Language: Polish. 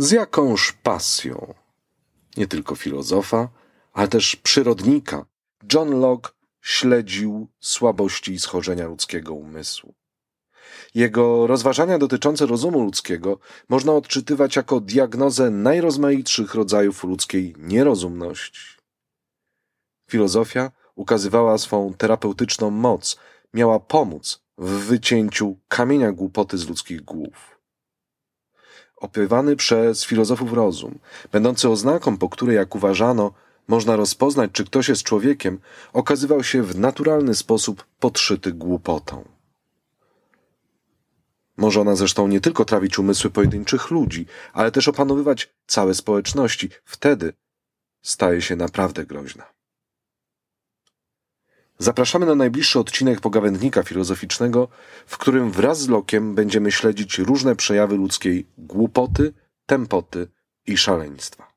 Z jakąż pasją nie tylko filozofa, ale też przyrodnika John Locke śledził słabości i schorzenia ludzkiego umysłu. Jego rozważania dotyczące rozumu ludzkiego można odczytywać jako diagnozę najrozmaitszych rodzajów ludzkiej nierozumności. Filozofia ukazywała swą terapeutyczną moc, miała pomóc w wycięciu kamienia głupoty z ludzkich głów. Opiewany przez filozofów rozum, będący oznaką, po której, jak uważano, można rozpoznać, czy ktoś jest człowiekiem, okazywał się w naturalny sposób podszyty głupotą. Może ona zresztą nie tylko trawić umysły pojedynczych ludzi, ale też opanowywać całe społeczności. Wtedy staje się naprawdę groźna. Zapraszamy na najbliższy odcinek pogawędnika filozoficznego, w którym wraz z Lokiem będziemy śledzić różne przejawy ludzkiej głupoty, tempoty i szaleństwa.